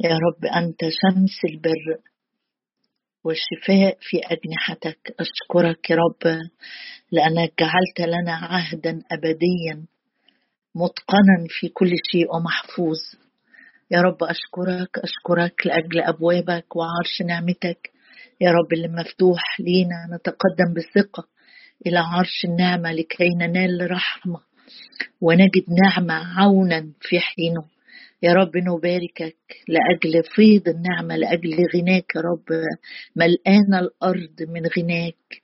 يا رب أنت شمس البر والشفاء في أجنحتك. أشكرك يا رب لأنك جعلت لنا عهدا أبديا متقنا في كل شيء ومحفوظ. يا رب أشكرك أشكرك لأجل أبوابك وعرش نعمتك. يا رب اللي مفتوح لينا نتقدم بثقة إلى عرش النعمة لكي ننال رحمة ونجد نعمة عونا في حينه. يا رب نباركك لأجل فيض النعمة لأجل غناك يا رب. ملآن الأرض من غناك.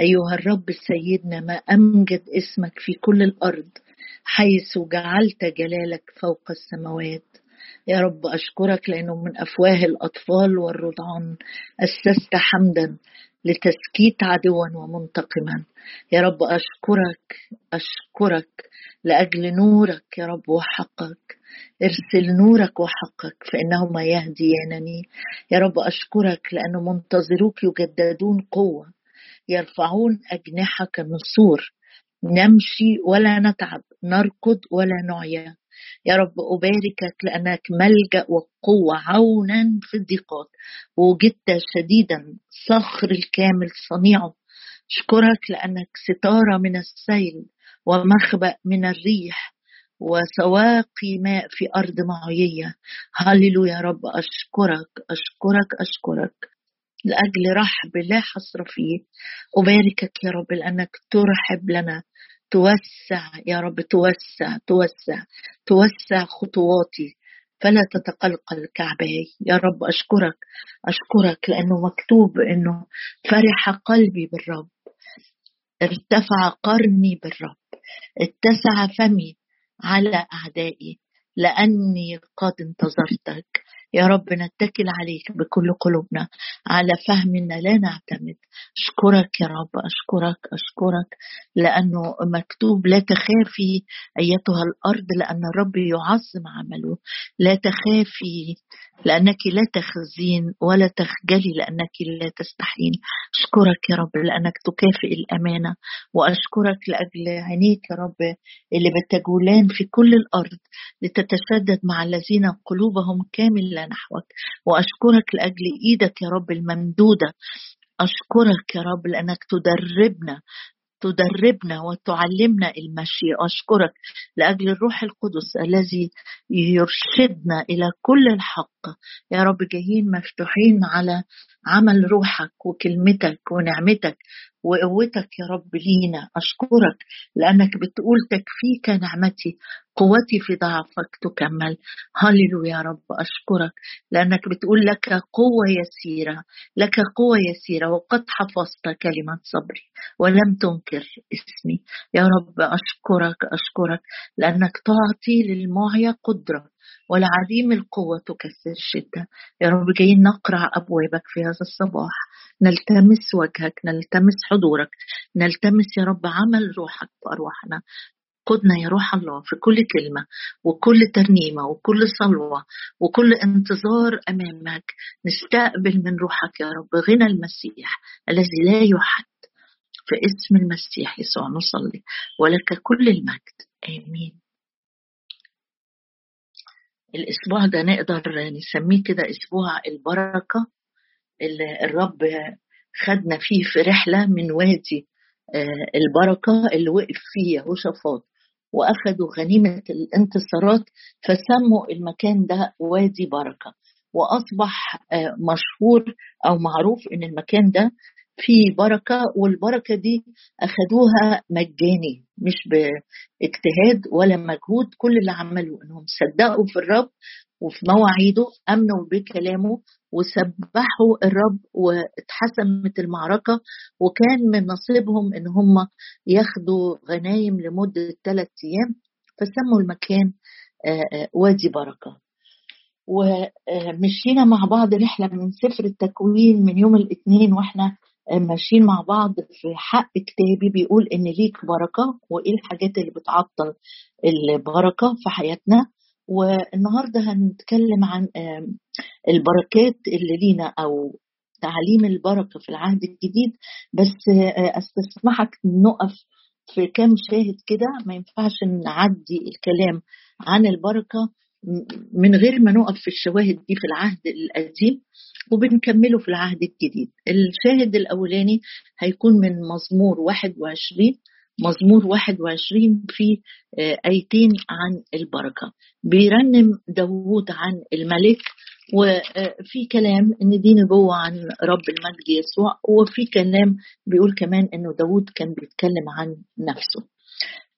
أيها الرب سيدنا ما أمجد اسمك في كل الأرض حيث جعلت جلالك فوق السماوات. يا رب أشكرك لأنه من أفواه الأطفال والرضعان أسست حمدا لتسكيت عدوا ومنتقما. يا رب أشكرك أشكرك لأجل نورك يا رب وحقك. ارسل نورك وحقك فإنهما يهديانني. يا رب أشكرك لأنه منتظروك يجددون قوة يرفعون أجنحة كالنسور نمشي ولا نتعب نركض ولا نعيا. يا رب أباركك لأنك ملجأ وقوة عونا في الضيقات. وجدت شديدا صخر الكامل صنيعه. أشكرك لأنك ستارة من السيل ومخبأ من الريح. وسواقي ماء في أرض معيية. هللو يا رب أشكرك أشكرك أشكرك. لأجل رحب لا حصر فيه أباركك يا رب لأنك ترحب لنا. توسع يا رب توسع توسع توسع خطواتي. فلا تتقلقل كعباي يا رب أشكرك أشكرك لأنه مكتوب أنه فرح قلبي بالرب. ارتفع قرني بالرب. اتسع فمي على أعدائي لأني قد انتظرتك. يا رب نتكل عليك بكل قلوبنا على فهمنا لا نعتمد. أشكرك يا رب أشكرك أشكرك لأنه مكتوب لا تخافي أيتها الأرض لأن الرب يعظم عمله. لا تخافي لأنك لا تخزين ولا تخجلي لأنك لا تستحين. أشكرك يا رب لأنك تكافئ الأمانة وأشكرك لأجل عينيك يا رب اللي بتجولان في كل الأرض لتتشدد مع الذين قلوبهم كاملة نحوك. وأشكرك لأجل إيدك يا رب الممدودة. أشكرك يا رب لأنك تدربنا تدربنا وتعلمنا المشي. أشكرك لأجل الروح القدس الذي يرشدنا إلى كل الحق. يا رب جايين مفتوحين على عمل روحك وكلمتك ونعمتك. وقوتك يا رب لينا. أشكرك لأنك بتقول تكفيك نعمتي قوتي في ضعفك تكمل. هللو يا رب أشكرك لأنك بتقول لك قوة يسيرة لك قوة يسيرة وقد حفظت كلمة صبري ولم تنكر اسمي. يا رب أشكرك أشكرك لأنك تعطي للمعيا قدرة ولعديم القوة تكسر الشدة. يا رب جايين نقرع أبوابك في هذا الصباح. نلتمس وجهك نلتمس حضورك نلتمس يا رب عمل روحك في أرواحنا قدنا يا روح الله في كل كلمة وكل ترنيمة وكل صلوة وكل انتظار أمامك. نستقبل من روحك يا رب غنى المسيح الذي لا يحد. في اسم المسيح يسوع نصلي ولك كل المجد. آمين. الأسبوع ده نقدر نسميه كده أسبوع البركة اللي الرب خدنا فيه في رحلة من وادي آه، البركة اللي وقف فيه يهوشافاط وأخذوا غنيمة الانتصارات فسموا المكان ده وادي بركة وأصبح آه، مشهور أو معروف إن المكان ده فيه بركة والبركة دي أخدوها مجاني مش باجتهاد ولا مجهود كل اللي عملوا إنهم صدقوا في الرب وفي مواعيده آمنوا بكلامه وسبحوا الرب واتحسمت المعركة وكان من نصيبهم إن هم ياخدوا غنايم لمدة ثلاث أيام فسموا المكان آه، آه، وادي بركة. ومشينا مع بعض رحلة من سفر التكوين من يوم الاثنين وإحنا ماشيين مع بعض في حق كتابي بيقول إن ليك بركة وإيه الحاجات اللي بتعطل البركة في حياتنا. والنهاردة هنتكلم عن البركات اللي لينا أو تعليم البركة في العهد الجديد. بس آه، أستسمحك نقف في كام شاهد كده. ما ينفعش نعدي الكلام عن البركة من غير ما نقف في الشواهد دي في العهد القديم. وبنكمله في العهد الجديد. الشاهد الأولاني هيكون من مزمور 21 مزمور 21 في آه، آيتين عن البركة. بيرنم داوود عن الملك وفي كلام إن دي نبوة عن رب المجد يسوع وفي كلام بيقول كمان إنه داود كان بيتكلم عن نفسه.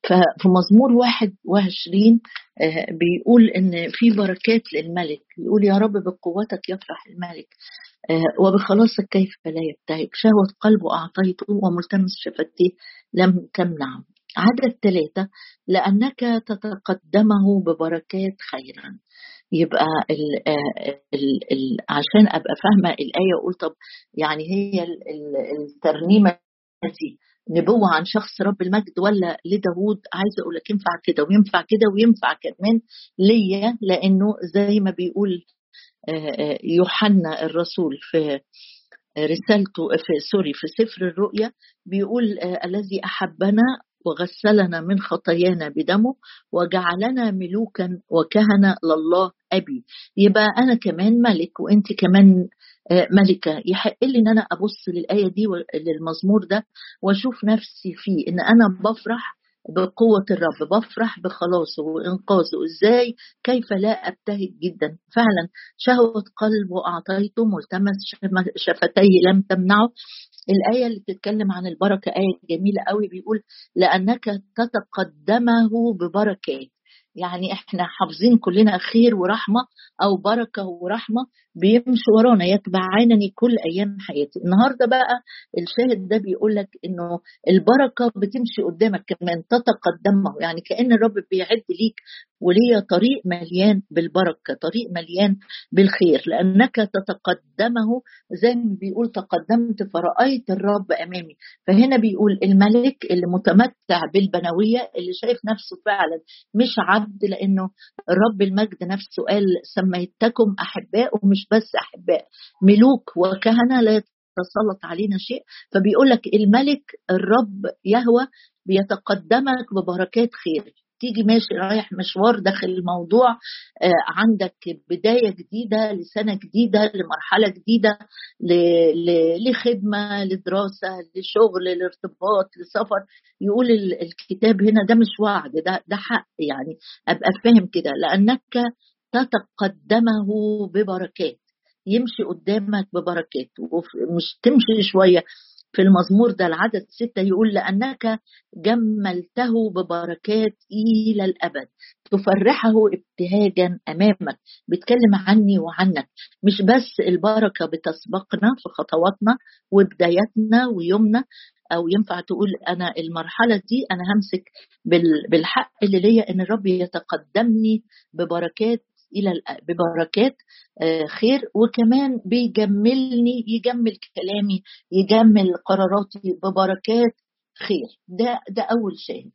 ففي مزمور 21 آه، بيقول إن في بركات للملك يقول يا رب بقوتك يفرح الملك آه، وبخلاصك كيف لا يبتهج؟ شهوة قلبه أعطيته وملتمس شفتيه لم تمنعه. عدد ثلاثة لأنك تتقدمه ببركات خيرا. يبقى ال آه، ال ال عشان أبقى فاهمة الآية أقول طب يعني هي الترنيمة دي نبوة عن شخص رب المجد ولا لداود عايزة أقول لك ينفع كده وينفع كده وينفع كمان ليا لأنه زي ما بيقول آه، آه، يوحنا الرسول في رسالته في سوري في سفر الرؤيا بيقول الذي أحبنا وغسلنا من خطايانا بدمه وجعلنا ملوكا وكهنة لله أبي. يبقى أنا كمان ملك وأنت كمان آه، ملكة. يحق لي إن أنا أبص للآية دي للمزمور ده وأشوف نفسي فيه إن أنا بفرح بقوة الرب بفرح بخلاصه وإنقاذه. إزاي؟ كيف لا أبتهج جدا؟ فعلا شهوة قلب وأعطيته ملتمس شفتيه لم تمنعه. الآية اللي بتتكلم عن البركة آية جميلة قوي بيقول لأنك تتقدمه ببركات. يعني إحنا حافظين كلنا خير ورحمة أو بركة ورحمة بيمشي ورانا يتبعانني كل أيام حياتي. النهارده بقى الشاهد ده بيقول لك إنه البركة بتمشي قدامك كمان تتقدمه يعني كأن الرب بيعد ليك وليا طريق مليان بالبركة طريق مليان بالخير لأنك تتقدمه زي ما بيقول تقدمت فرأيت الرب أمامي. فهنا بيقول الملك اللي متمتع بالبنوية اللي شايف نفسه فعلا مش لأنه الرب المجد نفسه قال سميتكم أحباء ومش مش بس أحباء ملوك وكهنة لا يتسلط علينا شيء. فبيقول لك الملك الرب يهوى بيتقدمك ببركات خير. تيجي ماشي رايح مشوار داخل الموضوع آه، عندك بداية جديدة لسنة جديدة لمرحلة جديدة لخدمة لدراسة لشغل لارتباط لسفر. يقول الكتاب هنا ده مش وعد ده ده حق يعني. أبقى فاهم كده. لأنك تتقدمه ببركات. يمشي قدامك ببركات ومش تمشي شوية. في المزمور ده العدد ستة يقول لأنك جملته ببركات إلى الأبد تفرحه ابتهاجا أمامك بيتكلم عني وعنك. مش بس البركة بتسبقنا في خطواتنا وبداياتنا ويومنا أو ينفع تقول أنا المرحلة دي أنا همسك بالحق اللي ليا إن الرب يتقدمني ببركات إلى ببركات آه، خير وكمان بيجملني يجمل كلامي يجمل قراراتي ببركات خير. ده ده أول شيء.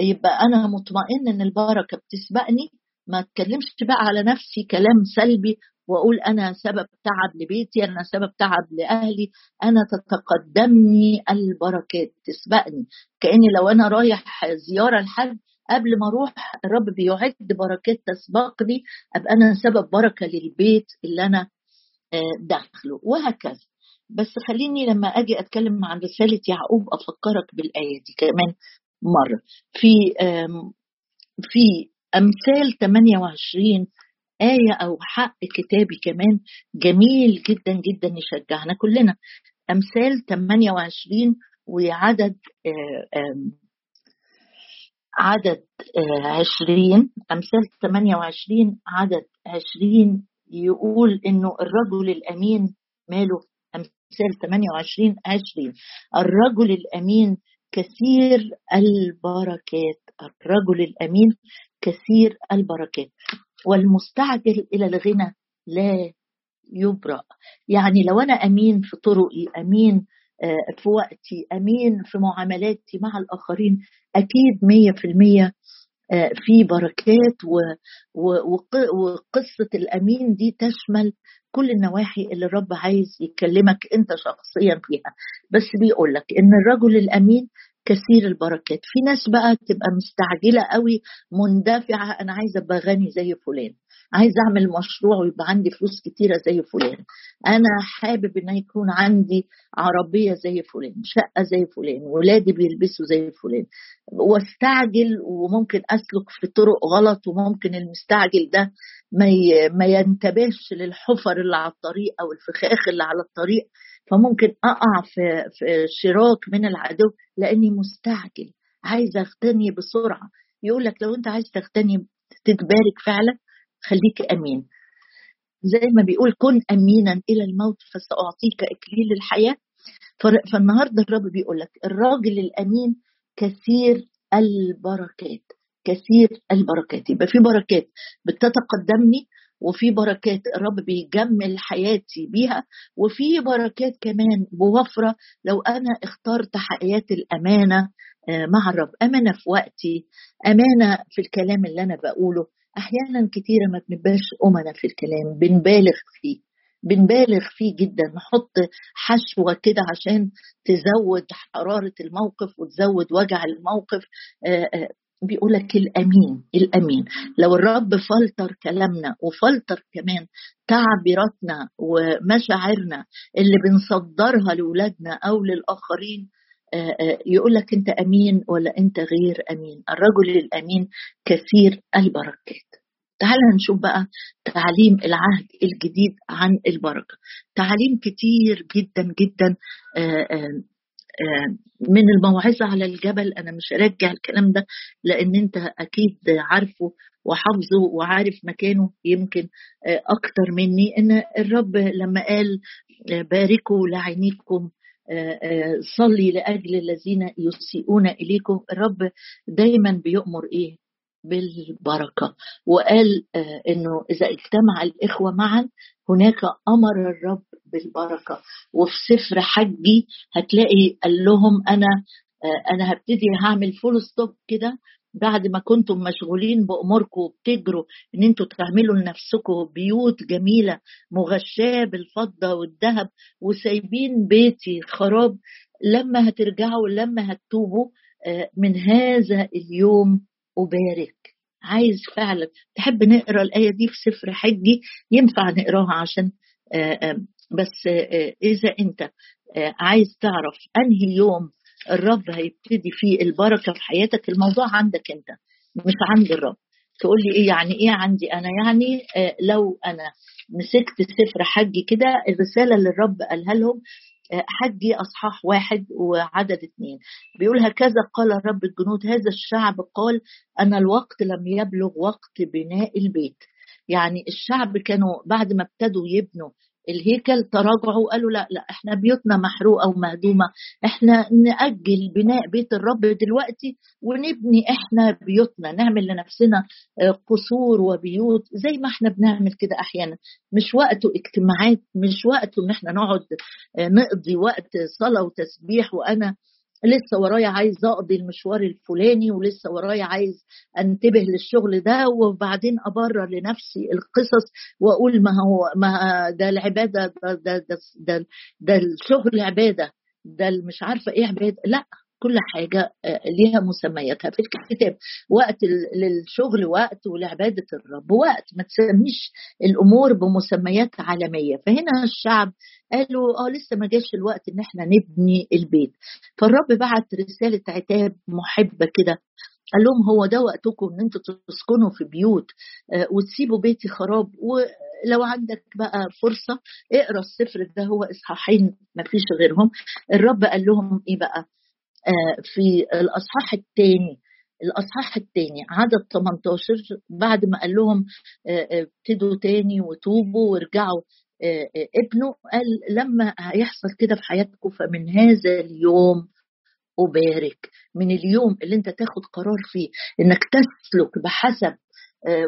يبقى أنا مطمئن إن البركة بتسبقني ما أتكلمش بقى على نفسي كلام سلبي وأقول أنا سبب تعب لبيتي أنا سبب تعب لأهلي. أنا تتقدمني البركات تسبقني. كأني لو أنا رايح زيارة لحد قبل ما أروح الرب بيعد بركات تسبقني أبقى أنا سبب بركة للبيت اللي أنا آه، داخله وهكذا. بس خليني لما أجي أتكلم عن رسالة يعقوب أفكرك بالآية دي كمان مرة. في في أمثال 28 آية أو حق كتابي كمان جميل جدا جدا يشجعنا كلنا. أمثال 28 وعدد آه، عدد آه، عشرين أمثال 28 عدد عشرين يقول إنه الرجل الأمين ماله أمثال 28 عشرين. الرجل الأمين كثير البركات. الرجل الأمين كثير البركات. والمستعجل إلى الغنى لا يبرأ. يعني لو أنا أمين في طرقي أمين آه، في وقتي أمين في معاملاتي مع الآخرين أكيد مية في المية آه، في بركات وقصة الأمين دي تشمل كل النواحي اللي الرب عايز يكلمك أنت شخصيا فيها. بس بيقول لك إن الرجل الأمين كثير البركات. في ناس بقى تبقى مستعجلة قوي مندفعة أنا عايزة أبقى غني زي فلان. عايزة أعمل مشروع ويبقى عندي فلوس كتيرة زي فلان. أنا حابب إن يكون عندي عربية زي فلان شقة زي فلان ولادي بيلبسوا زي فلان. واستعجل وممكن أسلك في طرق غلط وممكن المستعجل ده ما ما ينتبهش للحفر اللي على الطريق أو الفخاخ اللي على الطريق. فممكن أقع في في شراك من العدو لأني مستعجل عايزه أغتني بسرعة. يقول لك لو أنت عايز تغتني تتبارك فعلا خليك أمين. زي ما بيقول كن امينا إلى الموت فسأعطيك إكليل الحياة. فالنهاردة الرب بيقول لك الراجل الأمين كثير البركات كثير البركات. يبقى في بركات بتتقدمني وفي بركات الرب بيجمل حياتي بيها وفي بركات كمان بوفرة لو أنا اخترت حياة الأمانة آه، مع الرب. أمانة في وقتي أمانة في الكلام اللي أنا بقوله. أحيانا كتيرة ما بنبقاش أمنا في الكلام بنبالغ فيه بنبالغ فيه جدا. نحط حشوة كده عشان تزود حرارة الموقف وتزود وجع الموقف آه، آه، بيقول لك الأمين الأمين. لو الرب فلتر كلامنا وفلتر كمان تعبيراتنا ومشاعرنا اللي بنصدرها لاولادنا أو للآخرين آه، آه، يقول لك أنت أمين ولا أنت غير أمين؟ الرجل الأمين كثير البركات. تعال نشوف بقى تعليم العهد الجديد عن البركة. تعليم كتير جدا جدا آه، من الموعظة على الجبل أنا مش أرجع الكلام ده لأن أنت أكيد عارفه وحافظه وعارف مكانه يمكن آه، أكتر مني إن الرب لما قال آه، باركوا لعينيكم صلي لأجل الذين يسيئون إليكم الرب دايما بيؤمر إيه؟ بالبركة. وقال إنه إذا اجتمع الإخوة معا هناك أمر الرب بالبركة. وفي سفر حجي هتلاقي قال لهم أنا أنا هبتدي هعمل full stop كده بعد ما كنتم مشغولين بأموركم وبتجروا إن أنتوا تعملوا لنفسكم بيوت جميلة مغشاة بالفضة والذهب وسايبين بيتي خراب لما هترجعوا لما هتتوبوا من هذا اليوم أبارك عايز فعلا تحب نقرأ الآية دي في سفر حجي؟ ينفع نقراها عشان بس إذا أنت عايز تعرف أنهي يوم الرب هيبتدي فيه البركة في حياتك الموضوع عندك أنت مش عند الرب. تقول لي إيه يعني إيه عندي أنا يعني؟ لو أنا مسكت سفر حج كده الرسالة اللي الرب قالها لهم حجي أصحاح واحد وعدد اثنين بيقول هكذا قال رب الجنود هذا الشعب قال أن الوقت لم يبلغ وقت بناء البيت. يعني الشعب كانوا بعد ما ابتدوا يبنوا الهيكل تراجعوا وقالوا لا لا إحنا بيوتنا محروقة ومهدومة. إحنا نأجل بناء بيت الرب دلوقتي ونبني إحنا بيوتنا نعمل لنفسنا آه، قصور وبيوت زي ما إحنا بنعمل كده أحيانا. مش وقته اجتماعات مش وقته إن إحنا نقعد آه، نقضي وقت صلاة وتسبيح وأنا لسه ورايا عايز أقضي المشوار الفلاني ولسه ورايا عايز انتبه للشغل ده وبعدين أبرر لنفسي القصص وأقول ما هو ما ده العبادة ده ده ده, ده, ده الشغل عبادة ده مش عارفة إيه عبادة لأ. كل حاجة آه، ليها مسمياتها. في الكتاب وقت للشغل وقت ولعبادة الرب وقت ما تسميش الأمور بمسميات عالمية. فهنا الشعب قالوا آه لسه ما جاش الوقت إن إحنا نبني البيت. فالرب بعت رسالة عتاب محبة كده. قال لهم هو ده وقتكم إن أنتوا تسكنوا في بيوت آه، وتسيبوا بيتي خراب ولو عندك بقى فرصة اقرأ السفر ده هو إصحاحين ما فيش غيرهم. الرب قال لهم إيه بقى؟ في الأصحاح الثاني الأصحاح الثاني عدد 18 بعد ما قال لهم آه، آه، ابتدوا تاني وتوبوا وارجعوا ابنه قال لما هيحصل كده في حياتكم فمن هذا اليوم أبارك. من اليوم اللي أنت تاخد قرار فيه إنك تسلك بحسب آه،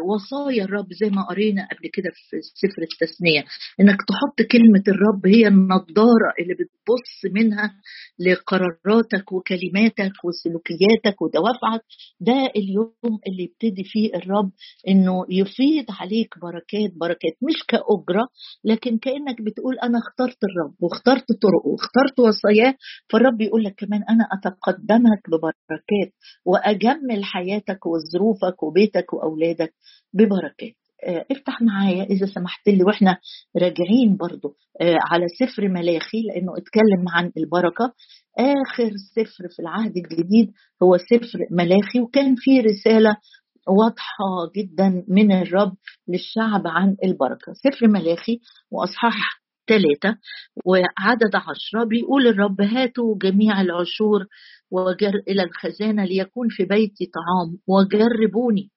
وصايا الرب زي ما قرينا قبل كده في سفر التثنية إنك تحط كلمة الرب هي النضارة اللي بتبص منها لقراراتك وكلماتك وسلوكياتك ودوافعك. ده اليوم اللي يبتدي فيه الرب إنه يفيض عليك بركات بركات مش كأجرة لكن كأنك بتقول أنا اخترت الرب واخترت طرقه واخترت وصاياه. فالرب يقول لك كمان أنا أتقدمك ببركات وأجمل حياتك وظروفك وبيتك وأولادك. ببركات آه، افتح معايا إذا سمحت لي وإحنا راجعين برضو آه، على سفر ملاخي لأنه اتكلم عن البركة. آخر سفر في العهد الجديد هو سفر ملاخي وكان فيه رسالة واضحة جدا من الرب للشعب عن البركة. سفر ملاخي وأصحاح ثلاثة وعدد عشرة بيقول الرب هاتوا جميع العشور وجر إلى الخزانة ليكون في بيتي طعام وجربوني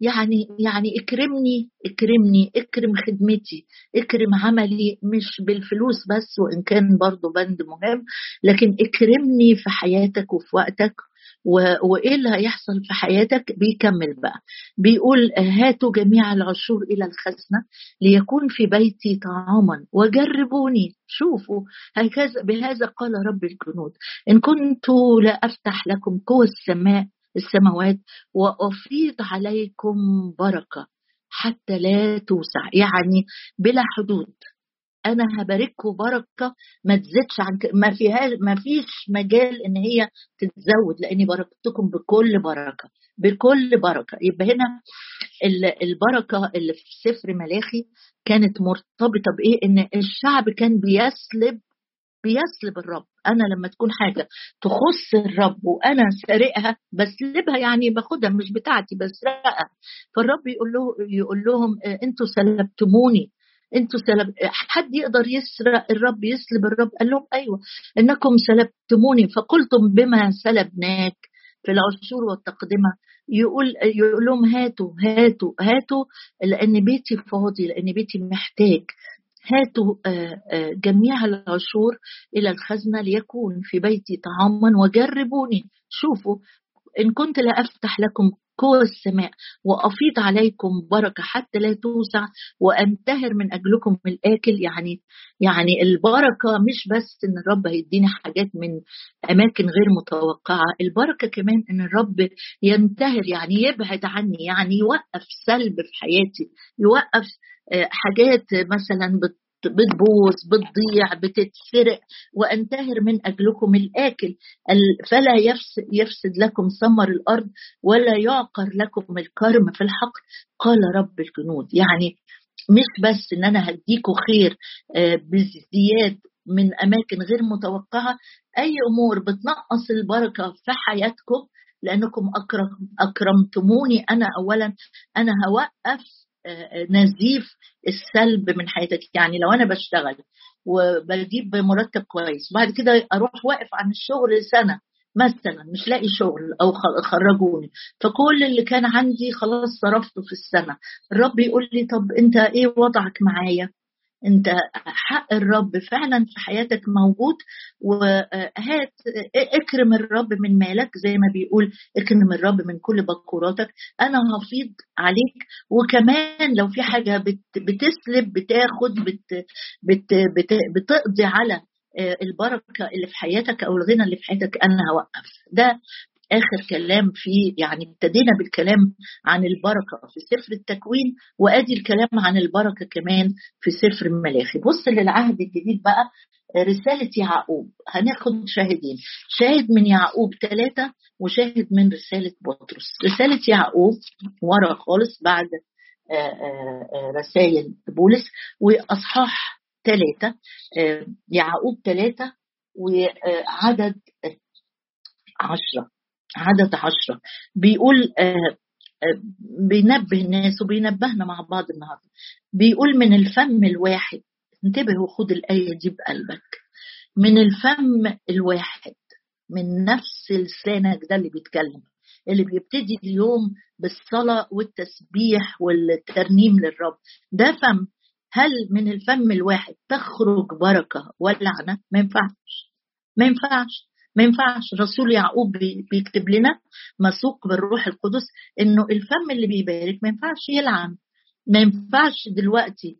يعني يعني اكرمني اكرمني اكرم خدمتي اكرم عملي مش بالفلوس بس وإن كان برضو بند مهم لكن اكرمني في حياتك وفي وقتك وإيه اللي هيحصل في حياتك بيكمل بقى. بيقول هاتوا جميع العشور إلى الخزنة ليكون في بيتي طعاما وجربوني شوفوا هكذا بهذا قال رب الجنود إن كنت لا أفتح لكم قوى السماء السماوات وأفيض عليكم بركة حتى لا توسع. يعني بلا حدود. أنا هبارككم بركة ما تزيدش عن ما فيها ما فيش مجال إن هي تتزود لأني باركتكم بكل بركة بكل بركة. يبقى هنا البركة اللي في سفر ملاخي كانت مرتبطة بإيه؟ إن الشعب كان بيسلب بيسلب الرب. أنا لما تكون حاجة تخص الرب وأنا سارقها بسلبها يعني باخدها مش بتاعتي بسرقها. فالرب يقول له يقول لهم أنتوا سلبتموني. أنتوا سلب حد يقدر يسرق الرب يسلب الرب؟ قال لهم أيوه إنكم سلبتموني. فقلتم بما سلبناك في العشور والتقدمة. يقول يقول لهم هاتوا هاتوا هاتوا لأن بيتي فاضي لأن بيتي محتاج. هاتوا آه، آه، جميع العشور إلى الخزنة ليكون في بيتي طعاما وجربوني. شوفوا إن كنت لا أفتح لكم قوى السماء وأفيض عليكم بركة حتى لا توسع وأنتهر من أجلكم الآكل. يعني يعني البركة مش بس إن الرب هيديني حاجات من أماكن غير متوقعة البركة كمان إن الرب ينتهر يعني يبعد عني يعني يوقف سلب في حياتي يوقف حاجات مثلا بتبوظ بتضيع بتتسرق وأنتهر من اجلكم الآكل. فلا يفسد, لكم ثمر الأرض ولا يعقر لكم الكرم في الحقل قال رب الجنود يعني مش بس إن أنا هديكوا خير آه، بزياد من أماكن غير متوقعة أي أمور بتنقص البركة في حياتكم لأنكم أكرم أكرمتموني أنا اولا. أنا هوقف نزيف السلب من حياتك. يعني لو أنا بشتغل وبجيب مرتب كويس وبعد كده أروح واقف عن الشغل سنة مثلا مش لاقي شغل أو خرجوني فكل اللي كان عندي خلاص صرفته في السنة. الرب يقول لي طب أنت إيه وضعك معايا؟ انت حق الرب فعلا في حياتك موجود وهات اكرم الرب من مالك زي ما بيقول اكرم الرب من كل بكوراتك. أنا هفيض عليك وكمان لو في حاجة بتسلب بتاخد بت بت بت بتقضي على البركة اللي في حياتك أو الغنى اللي في حياتك أنا هوقف. ده آخر كلام في يعني ابتدينا بالكلام عن البركة في سفر التكوين وآدي الكلام عن البركة كمان في سفر الملاخي. بص للعهد الجديد بقى رسالة يعقوب. هناخد شاهدين. شاهد من يعقوب ثلاثة وشاهد من رسالة بطرس. رسالة يعقوب ورا خالص بعد آه، آه، آه، رسائل بولس وأصحاح ثلاثة يعقوب ثلاثة وعدد عشرة. عدد عشرة. بيقول آه، آه، بينبه الناس وبينبهنا مع بعض النهارده. بيقول من الفم الواحد. انتبه وخد الآية دي بقلبك. من الفم الواحد من نفس لسانك. ده اللي بيتكلم. اللي بيبتدي اليوم بالصلاة والتسبيح والترنيم للرب. ده فم. هل من الفم الواحد تخرج بركة ولعنة ما ينفعش. ما ينفعش. ما ينفعش رسول يعقوب بيكتب لنا مسوق بالروح القدس إنه الفم اللي بيبارك ما ينفعش يلعن. ما ينفعش دلوقتي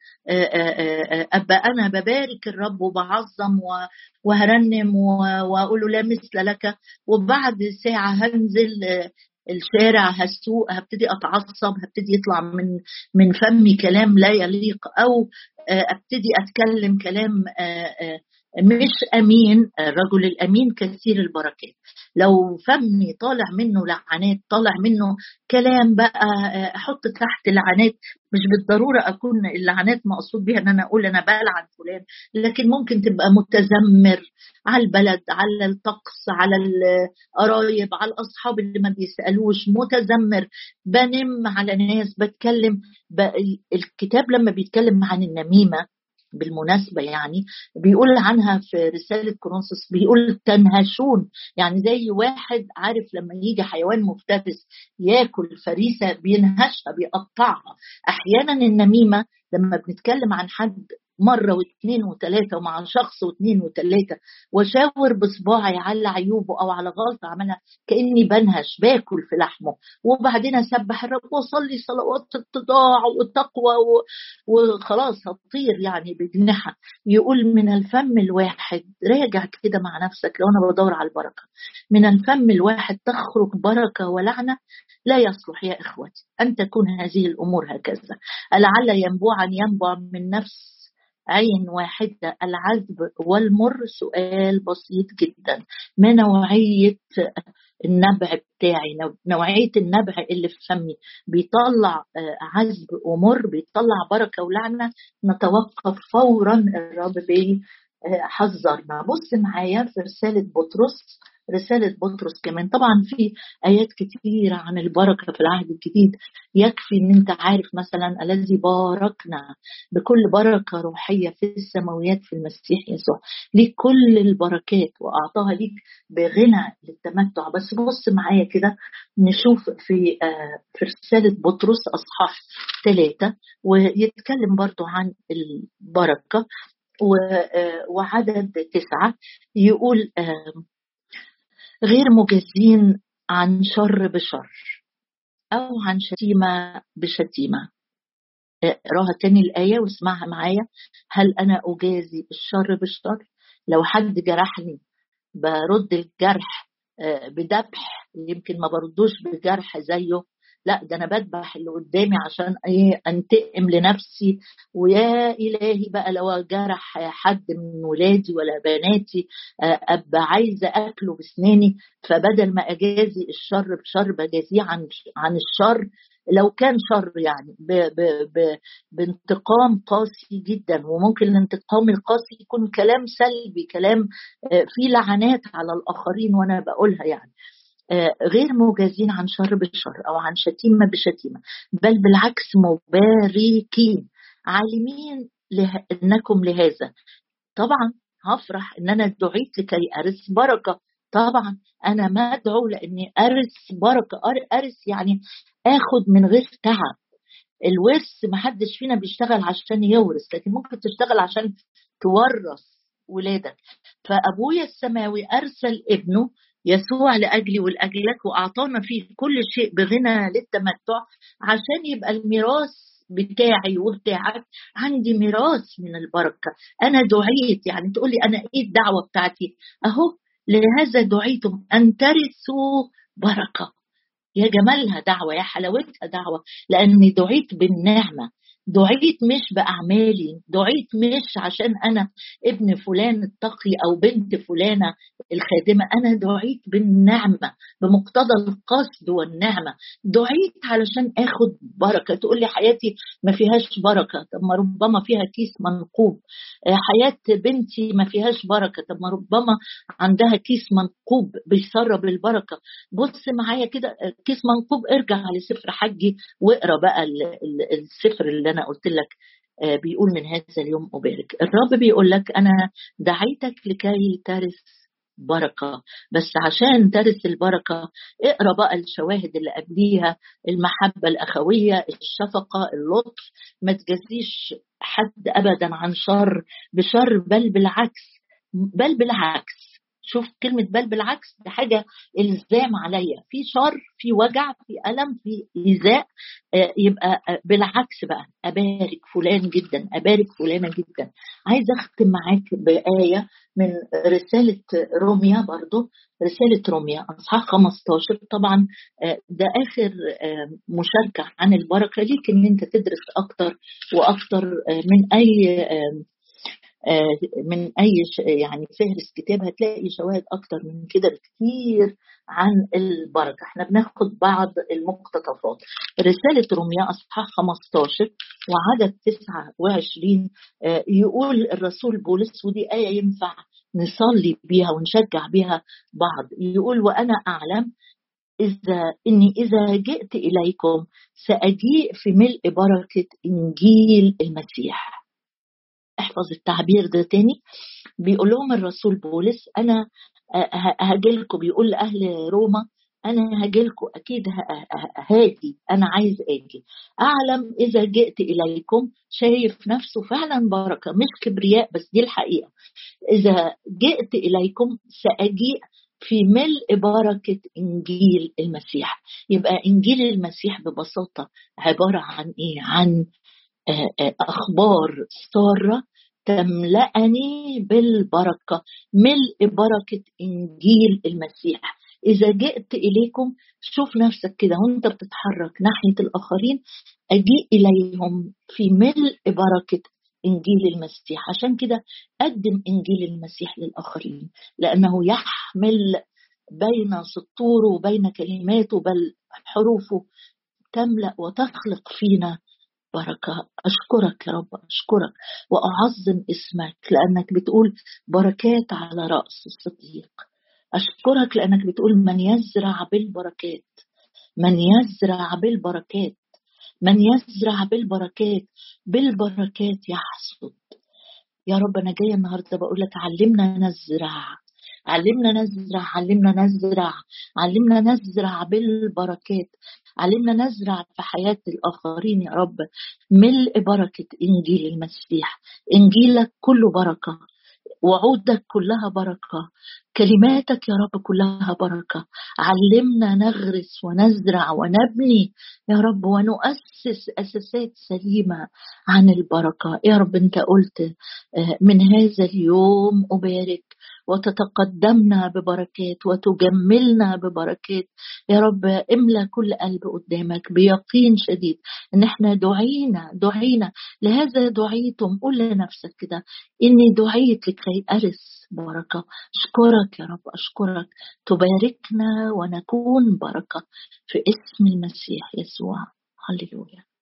أبقى أنا ببارك الرب وبعظم وهرنم وأقول لا مثل لك. وبعد ساعة هنزل الشارع هسوق هبتدي أتعصب هبتدي يطلع من من فمي كلام لا يليق أو أبتدي أتكلم كلام مش أمين الرجل الأمين كثير البركات. لو فمي طالع منه لعنات طالع منه كلام بقى أحط تحت لعنات. مش بالضرورة أكون اللعنات مقصود بها إن أنا أقول أنا بلعن فلان لكن ممكن تبقى متذمر على البلد على الطقس على القرايب على الأصحاب اللي ما بيسألوش. متذمر. بنم على ناس بتكلم الكتاب لما بيتكلم عن النميمه بالمناسبة يعني بيقول عنها في رسالة كورنثوس بيقول تنهشون يعني زي واحد عارف لما يجي حيوان مفترس ياكل فريسة بينهشها بيقطعها. أحيانا النميمة لما بنتكلم عن حد مرة واثنين وثلاثة ومع شخص واثنين وثلاثة وشاور بصباعي على عيوبه أو على غلطة عملها كأني بنهش باكل في لحمه. وبعدين أسبح الرب وأصلي صلوات التضاع والتقوى وخلاص هتطير يعني بجنحة يقول من الفم الواحد راجع كده مع نفسك لو أنا بدور على البركة. من الفم الواحد تخرج بركة ولعنة لا يصلح يا إخوتي أن تكون هذه الأمور هكذا. لعل ينبوعا ينبع من نفس عين واحدة العذب والمر سؤال بسيط جدا. ما نوعية النبع بتاعي؟ نوعية النبع اللي في فمي. بيطلع عذب ومر بيطلع بركة ولعنة. نتوقف فورا الرب بيحذرنا بص معايا في رسالة بطرس رسالة بطرس كمان. طبعا في آيات كثيرة عن البركة في العهد الجديد. يكفي إن أنت عارف مثلا الذي باركنا بكل بركة روحية في السماويات في المسيح يسوع. ليك كل البركات وأعطاها ليك بغنى للتمتع. بس بص معايا كده نشوف في في رسالة بطرس أصحاح ثلاثة ويتكلم برضو عن البركة وعدد تسعة. يقول غير مجازين عن شر بشر أو عن شتيمة بشتيمة. اقراها تاني الآية واسمعها معايا. هل أنا أجازي الشر بالشر لو حد جرحني برد الجرح بذبح يمكن ما بردوش بجرح زيه. لا ده أنا بذبح اللي قدامي عشان إيه أنتقم لنفسي. ويا إلهي بقى لو جرح حد من ولادي ولا بناتي أبقى عايزة أكله بسناني. فبدل ما أجازي الشر بشر بجازيه عن عن الشر. لو كان شر يعني ب ب ب بانتقام قاسي جدا. وممكن الانتقام القاسي يكون كلام سلبي كلام فيه لعنات على الآخرين وأنا بقولها يعني. غير مجازين عن شر بالشر أو عن شتيمة بشتيمة بل بالعكس مباركين عالمين له إنكم لهذا. طبعا هفرح إن أنا دعيت لكي أرث بركة. طبعا أنا ما أدعو لأني أرث بركة. أرث يعني اخد من غير تعب. الورث محدش فينا بيشتغل عشان يورث لكن ممكن تشتغل عشان تورث ولادك. فأبويا السماوي ارسل ابنه يسوع لأجلي ولاجلك وأعطانا فيه كل شيء بغنى للتمتع عشان يبقى الميراث بتاعي وبتاعك. عندي ميراث من البركة. أنا دعيت يعني تقول لي أنا إيه الدعوة بتاعتي؟ أهو لهذا دعيتم أن ترثوا بركة. يا جمالها دعوة يا حلاوتها دعوة لأني دعيت بالنعمة. دعيت مش بأعمالي دعيت مش عشان أنا ابن فلان التقي أو بنت فلانة الخادمة أنا دعيت بالنعمة بمقتضى القصد والنعمة. دعيت علشان أخد بركة. تقول لي حياتي ما فيهاش بركة طب ما ربما فيها كيس منقوب. حياة بنتي ما فيهاش بركة طب ما ربما عندها كيس منقوب بيسرب البركة. بص معايا كده كيس منقوب ارجع لسفر حجي واقرأ بقى السفر اللي أنا قلت لك بيقول من هذا اليوم أبارك الرب بيقول لك أنا دعيتك لكي ترث بركة. بس عشان ترث البركة اقرأ بقى الشواهد اللي قبليها المحبة الأخوية الشفقة اللطف. ما تجزيش حد أبدا عن شر بشر بل بالعكس بل بالعكس. شوف كلمة بل بالعكس دي حاجة إلزام عليا. في شر في وجع في ألم في إيذاء آه، يبقى آه، بالعكس بقى أبارك فلان جدا أبارك فلانة جدا. عايز أختم معاك بآية من رسالة روميا برضو. رسالة روميا أصحاح 15 طبعا آه، ده آخر مشاركة عن البركة ليك إن أنت تدرس أكتر وأكتر من أي من أي يعني فهرس كتاب هتلاقي شواهد أكتر من كده بكثير عن البركة. إحنا بناخد بعض المقتطفات. رسالة روميا أصحاح 15 وعدد 29 آه، يقول الرسول بولس ودي آية ينفع نصلي بيها ونشجع بيها بعض. يقول وأنا أعلم إذا إني إذا جئت إليكم سأجيء في ملء بركة إنجيل المسيح. احفظ التعبير ده تاني بيقول لهم الرسول بولس أنا هاجيلكم بيقول لأهل روما أنا هاجيلكم أكيد هاجي أنا عايز آجي. أعلم إذا جئت إليكم شايف نفسه فعلا بركة مش كبرياء بس دي الحقيقة. إذا جئت إليكم ساجيء في ملء بركة إنجيل المسيح. يبقى إنجيل المسيح ببساطة عبارة عن إيه؟ عن آه، آه، أخبار سارة تملأني بالبركة. ملء بركة إنجيل المسيح. إذا جئت إليكم شوف نفسك كده وأنت بتتحرك ناحية الآخرين. اجيء إليهم في ملء بركة إنجيل المسيح. عشان كده قدم إنجيل المسيح للآخرين لأنه يحمل بين سطوره وبين كلماته بل حروفه تملأ وتخلق فينا بركة. أشكرك يا رب أشكرك. وأعظم اسمك لأنك بتقول بركات على رأس الصديق. أشكرك لأنك بتقول من يزرع بالبركات. من يزرع بالبركات. من يزرع بالبركات. بالبركات يحصد يا رب أنا جاية النهاردة بقول لك علمنا نزرع. علمنا نزرع علمنا نزرع علمنا نزرع بالبركات. علمنا نزرع في حياة الآخرين يا رب. ملء بركة إنجيل المسيح. إنجيلك كله بركة وعودك كلها بركة. كلماتك يا رب كلها بركة. علمنا نغرس ونزرع ونبني يا رب ونؤسس أساسات سليمة عن البركة. يا رب أنت قلت آه، من هذا اليوم أبارك. وتتقدمنا ببركات وتجملنا ببركات. يا رب املى كل قلب قدامك بيقين شديد إن إحنا دعينا دعينا لهذا دعيتم. قول لنفسك كده إني دعيت لكي أرث بركة. أشكرك يا رب أشكرك. تباركنا ونكون بركة في اسم المسيح يسوع. هللويا.